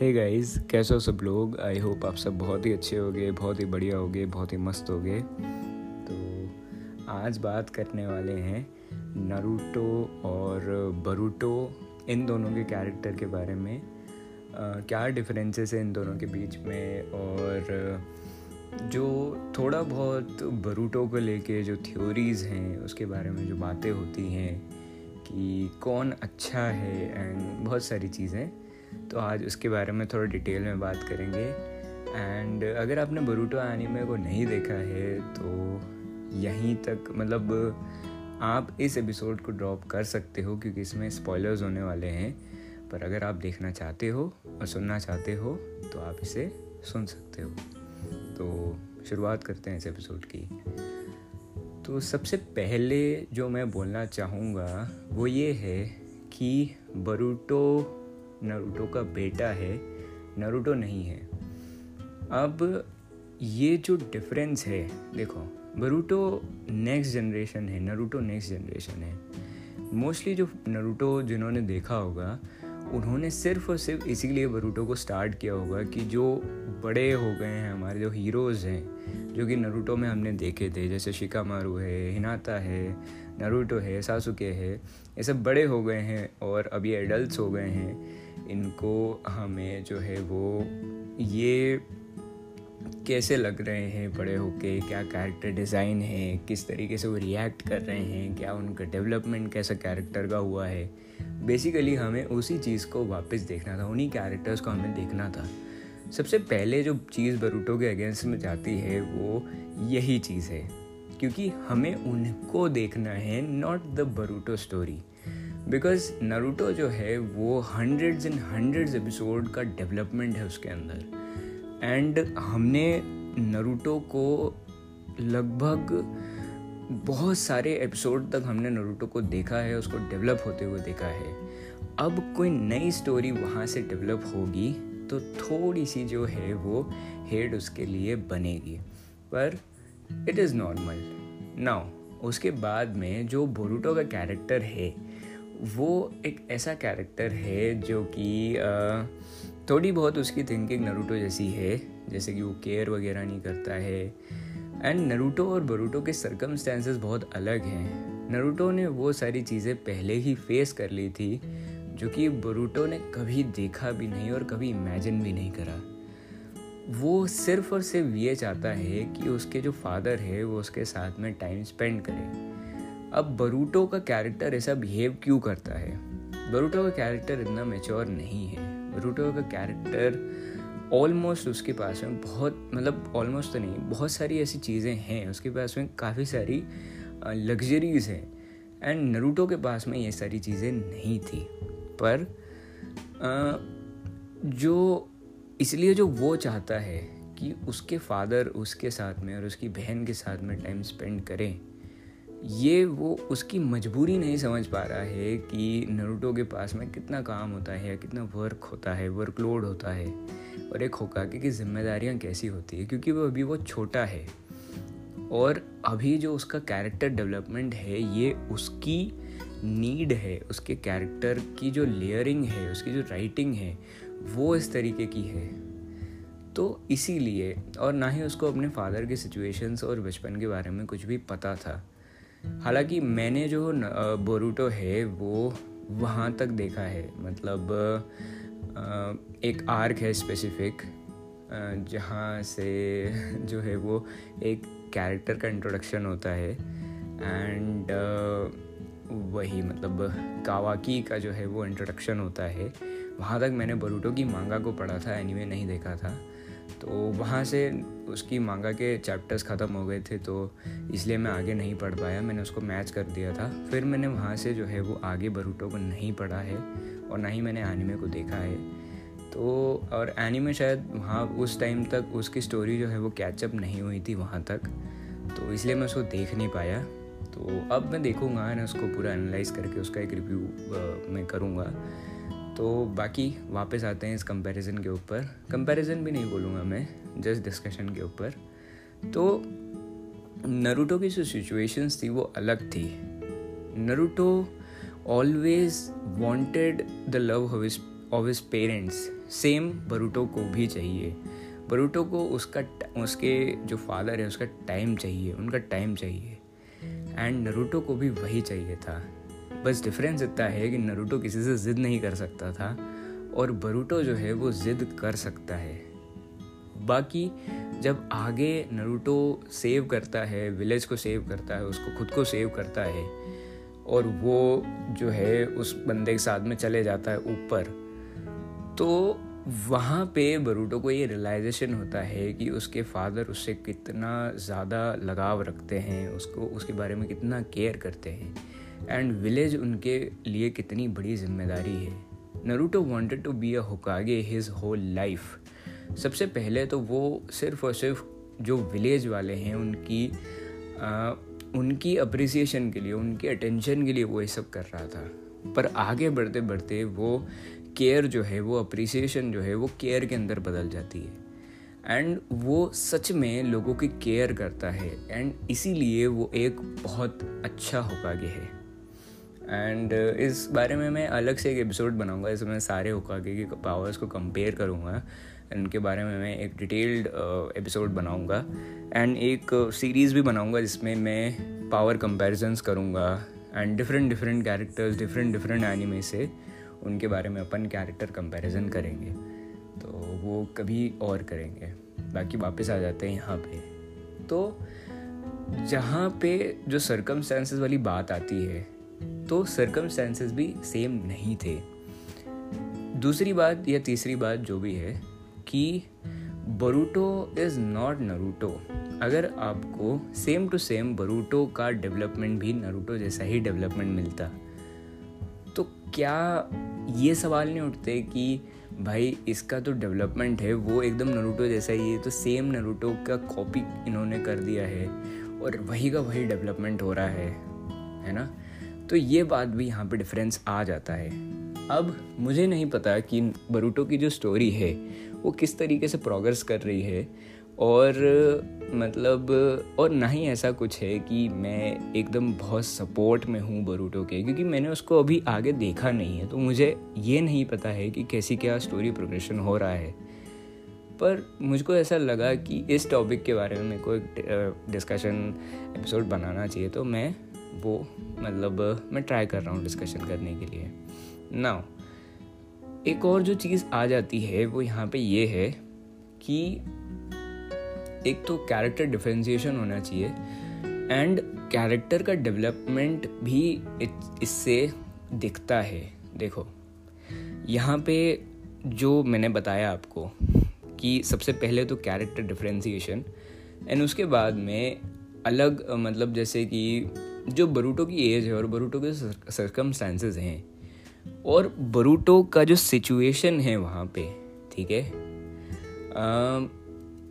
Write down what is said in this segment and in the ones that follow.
Hey guys कैसे हो सब लोग? आई होप आप सब बहुत ही अच्छे होगे बहुत ही बढ़िया होगे बहुत ही मस्त होगे। तो आज बात करने वाले हैं नरूटो और बरूटो इन दोनों के कैरेक्टर के बारे में। आ, क्या डिफरेंसेस हैं इन दोनों के बीच में? और जो थोड़ा बहुत बरूटो को लेके जो थ्योरीज़ हैं उसके बारे में जो बातें होती हैं कि कौन अच्छा है एंड बहुत सारी चीज़ें। तो आज उसके बारे में थोड़ा डिटेल में बात करेंगे। एंड अगर आपने बरूटो एनिमे को नहीं देखा है तो यहीं तक मतलब आप इस एपिसोड को ड्रॉप कर सकते हो, क्योंकि इसमें स्पॉयलर्स होने वाले हैं। पर अगर आप देखना चाहते हो और सुनना चाहते हो तो आप इसे सुन सकते हो। तो शुरुआत करते हैं इस एपिसोड की। तो सबसे पहले जो मैं बोलना चाहूँगा, वो ये है कि बरूटो नरूटो का बेटा है, नरूटो नहीं है। अब ये जो डिफरेंस है, देखो बरूटो नेक्स्ट जनरेशन है नरूटो नेक्स्ट जनरेशन है। मोस्टली जो नरूटो जिन्होंने देखा होगा, उन्होंने सिर्फ़ और सिर्फ़ इसीलिए बरूटो को स्टार्ट किया होगा कि जो बड़े हो गए हैं, हमारे जो हीरोज़ हैं, जो कि नरूटो में हमने देखे थे, जैसे शिकामारू है हिनाता है नरूटो है सासुके है, ये सब बड़े हो गए हैं और अभी एडल्ट हो गए हैं। इनको हमें जो है वो ये कैसे लग रहे हैं बड़े होके? क्या कैरेक्टर डिज़ाइन है? किस तरीके से वो रिएक्ट कर रहे हैं? क्या उनका डेवलपमेंट कैसा कैरेक्टर का हुआ है? बेसिकली हमें उसी चीज़ को वापस देखना था, उन्हीं कैरेक्टर्स को हमें देखना था। सबसे पहले जो चीज़ बरूटो के अगेंस्ट में जाती है, वो यही चीज़ है। क्योंकि हमें उनको देखना है not the Boruto story because Naruto जो है, वो हंड्रेड्स एंड हंड्रेड्स एपिसोड का डेवलपमेंट है उसके अंदर। एंड हमने नरूटो को लगभग बहुत सारे एपिसोड तक हमने नरूटो को देखा है, उसको डेवलप होते हुए देखा है। अब कोई नई स्टोरी वहाँ से डेवलप होगी तो थोड़ी सी जो है, वो हेड उसके लिए बनेगी। पर इट इज़ नॉर्मल नाउ उसके बाद में जो बोरूटो का कैरेक्टर है वो एक ऐसा कैरेक्टर है जो कि थोड़ी बहुत उसकी थिंकिंग नरूटो जैसी है। जैसे कि वो केयर वगैरह नहीं करता है। एंड नरूटो और बरूटो के सर्कमस्टेंसेस बहुत अलग हैं। नरूटो ने वो सारी चीज़ें पहले ही फेस कर ली थी, जो कि बरूटो ने कभी देखा भी नहीं और कभी इमेजिन भी नहीं करा। वो सिर्फ़ और सिर्फ़ ये चाहता है कि उसके जो फादर है, वो उसके साथ में टाइम स्पेंड करे। अब बरूटो का कैरेक्टर ऐसा बिहेव क्यों करता है? बरूटो का कैरेक्टर इतना मेच्योर नहीं है। बरूटो का कैरेक्टर ऑलमोस्ट उसके पास में बहुत मतलब ऑलमोस्ट तो नहीं, बहुत सारी ऐसी चीज़ें हैं। उसके पास में काफ़ी सारी लग्जरीज हैं। एंड नरूटो के पास में ये सारी चीज़ें नहीं थी। पर जो, इसलिए जो वो चाहता है कि उसके फादर उसके साथ में और उसकी बहन के साथ में टाइम स्पेंड करें ये वो उसकी मजबूरी नहीं समझ पा रहा है कि नरूटो के पास में कितना काम होता है या कितना वर्क होता है वर्कलोड होता है और एक होकाके की जिम्मेदारियाँ कैसी होती है, क्योंकि वो अभी वो छोटा है। और अभी जो उसका कैरेक्टर डेवलपमेंट है, ये उसकी नीड है, उसके कैरेक्टर की जो लेयरिंग है, उसकी जो राइटिंग है, वो इस तरीके की है। तो इसीलिए, और ना ही उसको अपने फादर के सिचुएशंस और बचपन के बारे में कुछ भी पता था। हालाँकि मैंने जो बोरूटो है, वो वहाँ तक देखा है। मतलब एक आर्क है स्पेसिफिक जहाँ से जो है वो एक कैरेक्टर का इंट्रोडक्शन होता है। एंड वही मतलब कावाकी का जो है वो इंट्रोडक्शन होता है। वहाँ तक मैंने बरूटो की मांगा को पढ़ा था एनीवे नहीं देखा था। तो वहाँ से उसकी मांगा के चैप्टर्स ख़त्म हो गए थे तो इसलिए मैं आगे नहीं पढ़ पाया। मैंने उसको मैच कर दिया था। फिर मैंने वहाँ से जो है वो आगे बरूटो को नहीं पढ़ा है और ना ही मैंने एनिमे को देखा है। तो और एनिमे शायद वहाँ उस टाइम तक उसकी स्टोरी जो है वो कैचअप नहीं हुई थी वहाँ तक। तो इसलिए मैं उसको देख नहीं पाया। तो अब मैं देखूँगा ना उसको पूरा एनालाइज करके उसका एक रिव्यू मैं करूँगा। तो बाकी वापस आते हैं इस कंपैरिजन के ऊपर। कंपैरिजन भी नहीं बोलूँगा मैं जस्ट डिस्कशन के ऊपर। तो नरूटो की जो सिचुएशंस थी वो अलग थी। Naruto always wanted the love of his parents same Boruto को भी चाहिए। बरूटो को उसका उसके जो फादर है, उसका टाइम चाहिए, उनका टाइम चाहिए। एंड नरूटो को भी वही चाहिए था। बस डिफरेंस इतना है कि नरूटो किसी से ज़िद नहीं कर सकता था और बरूटो जो है वो ज़िद कर सकता है। बाकी जब आगे नरूटो सेव करता है विलेज को सेव करता है, उसको खुद को सेव करता है और वो जो है उस बंदे के साथ में चले जाता है ऊपर तो वहाँ पे बरूटो को ये रियलाइजेशन होता है कि उसके फादर उससे कितना ज़्यादा लगाव रखते हैं, उसको, उसके बारे में कितना केयर करते हैं। एंड विलेज उनके लिए कितनी बड़ी ज़िम्मेदारी है। Naruto wanted to be a his whole life सबसे पहले तो वो सिर्फ़ और सिर्फ़ जो विलेज वाले हैं उनकी आ, उनकी अप्रिसिएशन के लिए उनकी अटेंशन के लिए वो ये सब कर रहा था। पर आगे बढ़ते बढ़ते वो केयर जो है वो अप्रिसिएशन जो है वो केयर के अंदर बदल जाती है। एंड वो सच में लोगों की केयर करता है। एंड इसीलिए वो एक बहुत अच्छा होकागे है। एंड इस बारे में मैं अलग से एक एपिसोड बनाऊँगा, इसमें मैं सारे होकागे के पावर्स को कंपेयर करूँगा। इनके बारे में मैं एक डिटेल्ड एपिसोड बनाऊँगा। एंड एक सीरीज़ भी बनाऊँगा, जिसमें मैं पावर कंपैरिजंस करूँगा। And different different characters different different anime से उनके बारे में अपन कैरेक्टर कंपैरिजन करेंगे। तो वो कभी और करेंगे। बाकी वापस आ जाते हैं यहाँ पे। तो जहाँ पे जो सरकमस्टेंसेस वाली बात आती है तो सरकमस्टेंसेस भी सेम नहीं थे। दूसरी बात या तीसरी बात जो भी है कि बरूटो इज़ नॉट नरूटो अगर आपको सेम टू सेम बरूटो का डेवलपमेंट भी नरूटो जैसा ही डेवलपमेंट मिलता तो क्या ये सवाल नहीं उठते कि भाई इसका तो डेवलपमेंट है, वो एकदम नरूटो जैसा ही है तो सेम नरूटो का कॉपी इन्होंने कर दिया है और वही का वही डेवलपमेंट हो रहा है है ना? तो ये बात भी यहाँ पे डिफरेंस आ जाता है। अब मुझे नहीं पता कि बरूटो की जो स्टोरी है, वो किस तरीके से प्रोग्रेस कर रही है और मतलब और ना ही ऐसा कुछ है कि मैं एकदम बहुत सपोर्ट में हूँ बरूटो के, क्योंकि मैंने उसको अभी आगे देखा नहीं है तो मुझे ये नहीं पता है कि कैसी क्या स्टोरी प्रोग्रेशन हो रहा है। पर मुझको ऐसा लगा कि इस टॉपिक के बारे में मेरे को एक डिस्कशन एपिसोड बनाना चाहिए तो मैं वो मतलब मैं ट्राई कर रहा हूँ डिस्कशन करने के लिए। नाउ एक और जो चीज़ आ जाती है, वो यहाँ पे ये है कि एक तो कैरेक्टर डिफ्रेंसिएशन होना चाहिए एंड कैरेक्टर का डेवलपमेंट भी इससे दिखता है। देखो, यहाँ पे जो मैंने बताया आपको कि सबसे पहले तो कैरेक्टर डिफ्रेंसिएशन एंड उसके बाद में अलग मतलब जैसे कि जो बरूटो की एज है और बरूटो के सर्कमस्टांसेस हैं, और बरूटो का जो सिचुएशन है वहाँ पे, ठीक है?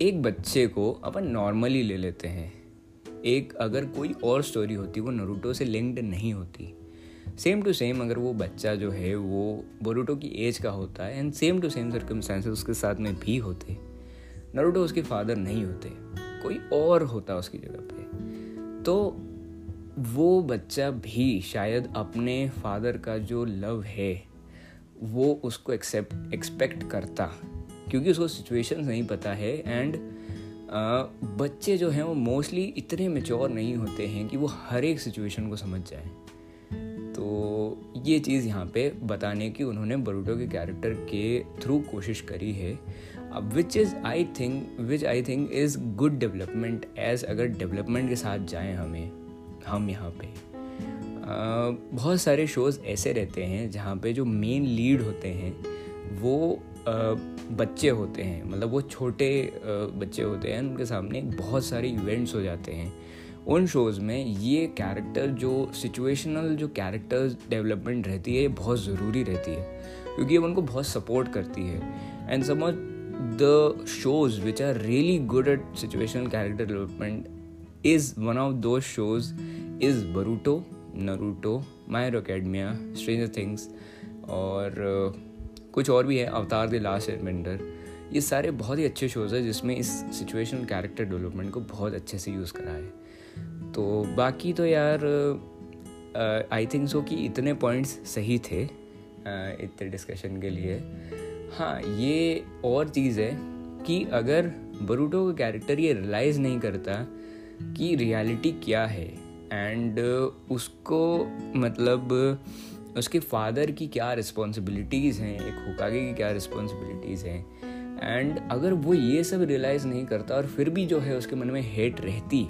एक बच्चे को अपन नॉर्मली ले लेते हैं। एक अगर कोई और स्टोरी होती, वो नरूटो से लिंक्ड नहीं होती। सेम टू सेम अगर वो बच्चा जो है, वो बोरूटो की एज का होता है and same to same circumstances उसके साथ में भी होते। नरूटो उसके फादर नहीं होते। कोई और होता उसकी जगह पे। तो वो बच्चा भी शायद अपने फादर का जो लव है, वो उसको एक्सेप्ट एक्सपेक्ट करता। क्योंकि उसको सिचुएशन नहीं पता है एंड बच्चे जो हैं वो मोस्टली इतने मेच्योर नहीं होते हैं कि वो हर एक सिचुएशन को समझ जाए। तो ये चीज़ यहाँ पे बताने की उन्होंने बरूटो के कैरेक्टर के थ्रू कोशिश करी है। अब which is I think which I think is good development age अगर डेवलपमेंट के साथ जाएँ हमें। हम यहाँ पे। बहुत सारे शोज़ ऐसे रहते हैं जहाँ पे जो मेन लीड होते हैं, वो बच्चे होते हैं। मतलब वो छोटे बच्चे होते हैं, उनके सामने बहुत सारे इवेंट्स हो जाते हैं। उन शोज़ में ये कैरेक्टर जो सिचुएशनल जो कैरेक्टर्स डेवलपमेंट रहती है बहुत ज़रूरी रहती है। क्योंकि ये उनको बहुत सपोर्ट करती है। And some the shows which are really good at situational character development is one of दो shows is Boruto Naruto My Hero Academia Stranger Things और कुछ और भी है अवतार द लास्ट एडवेंडर ये सारे बहुत ही अच्छे शोज़ हैं जिसमें इस सिचुएशन कैरेक्टर डेवलपमेंट को बहुत अच्छे से यूज़ करा है। तो बाकी तो यार आई थिंक सो कि इतने पॉइंट्स सही थे इतने डिस्कशन के लिए। हाँ ये और चीज़ है कि अगर बरूटो का कैरेक्टर ये रियलाइज़ नहीं करता कि रियलिटी क्या है? एंड उसको मतलब उसके फादर की क्या रिस्पॉन्सिबिलिटीज़ हैं? एक हुकागे की क्या रिस्पॉन्सिबिलिटीज़ हैं? एंड अगर वो ये सब रियलाइज़ नहीं करता और फिर भी जो है उसके मन में हेट रहती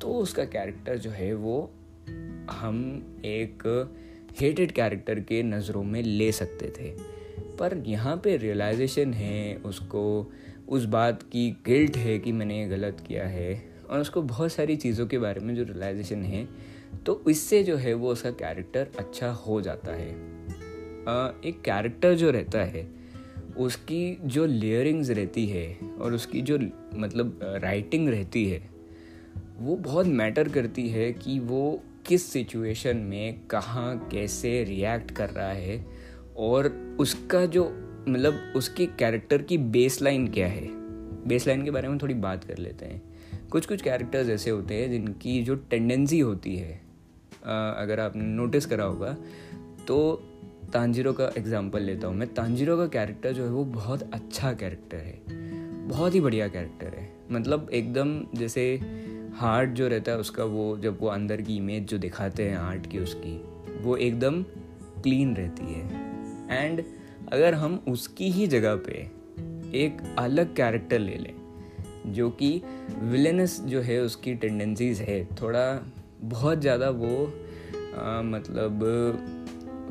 तो उसका कैरेक्टर जो है वो हम एक हेटेड कैरेक्टर के नज़रों में ले सकते थे। पर यहाँ पे रियलाइजेशन है उसको, उस बात की गिल्ट है कि मैंने ये गलत किया है। और उसको बहुत सारी चीज़ों के बारे में जो रियलाइजेशन है तो इससे जो है वो उसका कैरेक्टर अच्छा हो जाता है। एक कैरेक्टर जो रहता है, उसकी जो लेयरिंग्स रहती है और उसकी जो मतलब राइटिंग रहती है, वो बहुत मैटर करती है कि वो किस सिचुएशन में कहाँ कैसे रिएक्ट कर रहा है और उसका जो मतलब उसके कैरेक्टर की बेसलाइन क्या है। बेसलाइन के बारे में थोड़ी बात कर लेते हैं। कुछ कुछ कैरेक्टर्स ऐसे होते हैं जिनकी जो टेंडेंसी होती है अगर आपने नोटिस करा होगा तो तांजिरो का एग्जांपल लेता हूँ मैं। तांजिरो का कैरेक्टर जो है वो बहुत अच्छा कैरेक्टर है। बहुत ही बढ़िया कैरेक्टर है। मतलब एकदम जैसे हार्ट जो रहता है उसका वो, जब वो अंदर की इमेज जो दिखाते हैं आर्ट की उसकी, वो एकदम क्लीन रहती है। एंड अगर हम उसकी ही जगह पे एक अलग कैरेक्टर ले लें जो कि विलेनस जो है उसकी टेंडेंसीज है। थोड़ा बहुत ज़्यादा वो आ, मतलब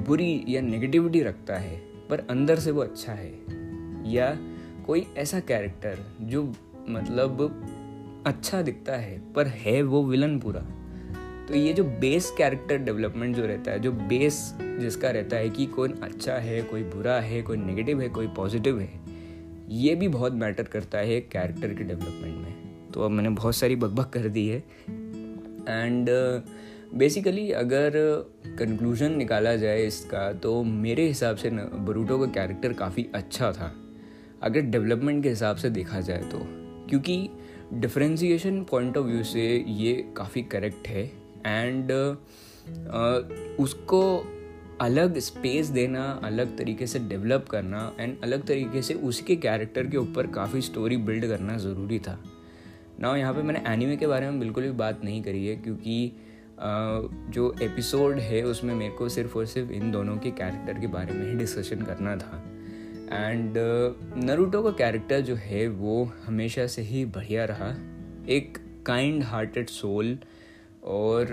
बुरी या नेगेटिविटी रखता है पर अंदर से वो अच्छा है। या कोई ऐसा कैरेक्टर जो मतलब अच्छा दिखता है पर है वो विलन पूरा। तो ये जो बेस कैरेक्टर डेवलपमेंट जो रहता है जो बेस जिसका रहता है कि कोई अच्छा है कोई बुरा है कोई नेगेटिव है कोई पॉजिटिव है ये भी बहुत मैटर करता है कैरेक्टर के डेवलपमेंट में। तो अब मैंने बहुत सारी बकबक कर दी है। एंड बेसिकली uh, अगर कंक्लूजन निकाला जाए इसका तो मेरे हिसाब से बरूटो का कैरेक्टर काफ़ी अच्छा था। अगर डेवलपमेंट के हिसाब से देखा जाए तो। क्योंकि डिफ्रेंसीशन पॉइंट ऑफ़ व्यू से ये काफ़ी करेक्ट है। एंड uh, उसको अलग स्पेस देना, अलग तरीके से डेवलप करना एंड अलग तरीके से उसके कैरेक्टर के ऊपर काफ़ी स्टोरी बिल्ड करना ज़रूरी था। ना यहाँ पे मैंने एनिमे के बारे में बिल्कुल भी बात नहीं करी है, क्योंकि जो एपिसोड है, उसमें मेरे को सिर्फ़ और सिर्फ़ इन दोनों के कैरेक्टर के बारे में ही डिस्कशन करना था। एंड नरूटो का कैरेक्टर जो है, वो हमेशा से ही बढ़िया रहा। एक काइंड हार्टेड सोल और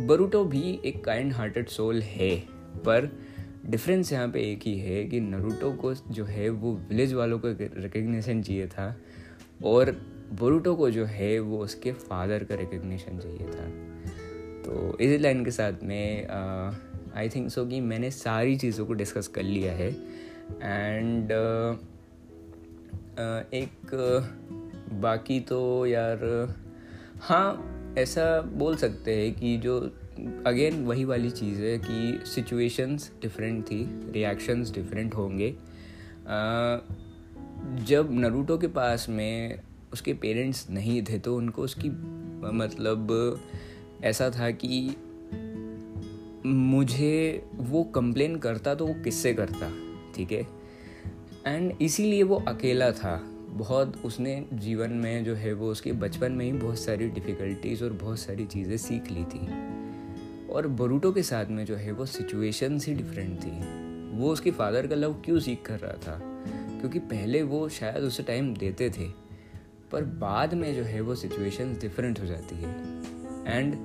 बरूटो भी एक काइंड हार्टेड सोल है। पर डिफरेंस यहाँ पे एक ही है कि नरूटो को जो है वो विलेज वालों को रिकग्निशन चाहिए था और बोरूटो को जो है वो उसके फादर का रिकग्निशन चाहिए था। तो इस लाइन के साथ में आई थिंक सो कि मैंने सारी चीज़ों को डिस्कस कर लिया है। एंड uh, uh, एक uh, बाकी तो यार हाँ ऐसा बोल सकते हैं कि जो अगेन वही वाली चीज़ है कि सिचुएशंस डिफरेंट थी रिएक्शंस डिफरेंट होंगे। जब नरूटो के पास में उसके पेरेंट्स नहीं थे तो उनको उसकी मतलब ऐसा था कि मुझे वो कंप्लेन करता तो वो किससे करता, ठीक है? एंड इसीलिए वो अकेला था। बहुत उसने जीवन में जो है वो उसके बचपन में ही बहुत सारी डिफ़िकल्टीज़ और बहुत सारी चीज़ें सीख ली थी। और बरूटो के साथ में जो है वो सिचुएशन ही डिफरेंट थी। वो उसके फादर का लव क्यों सीख कर रहा था? क्योंकि पहले वो शायद उसे टाइम देते थे, पर बाद में जो है वो सिचुएशन डिफरेंट हो जाती है। एंड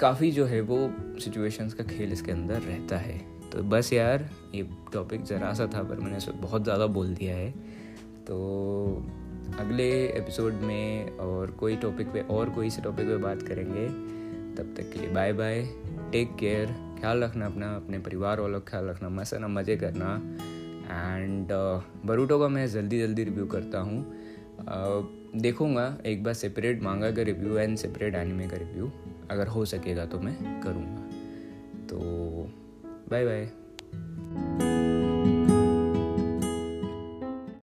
काफ़ी जो है वो सिचुएशंस का खेल इसके अंदर रहता है। तो बस यार, ये टॉपिक ज़रा सा था, पर मैंने बहुत ज़्यादा बोल दिया है। तो अगले एपिसोड में और कोई टॉपिक पे, और कोई से टॉपिक पे बात करेंगे। तब तक के लिए बाय बाय टेक केयर ख्याल रखना अपना अपने परिवार वालों का ख्याल रखना मस्त ना मज़े करना। एंड बरूटो का मैं जल्दी जल्दी रिव्यू करता हूँ। Uh, देखूँगा एक बार सेपरेट मांगा का रिव्यू एंड सेपरेट एनिमे का रिव्यू अगर हो सकेगा तो मैं करूँगा। तो बाय बाय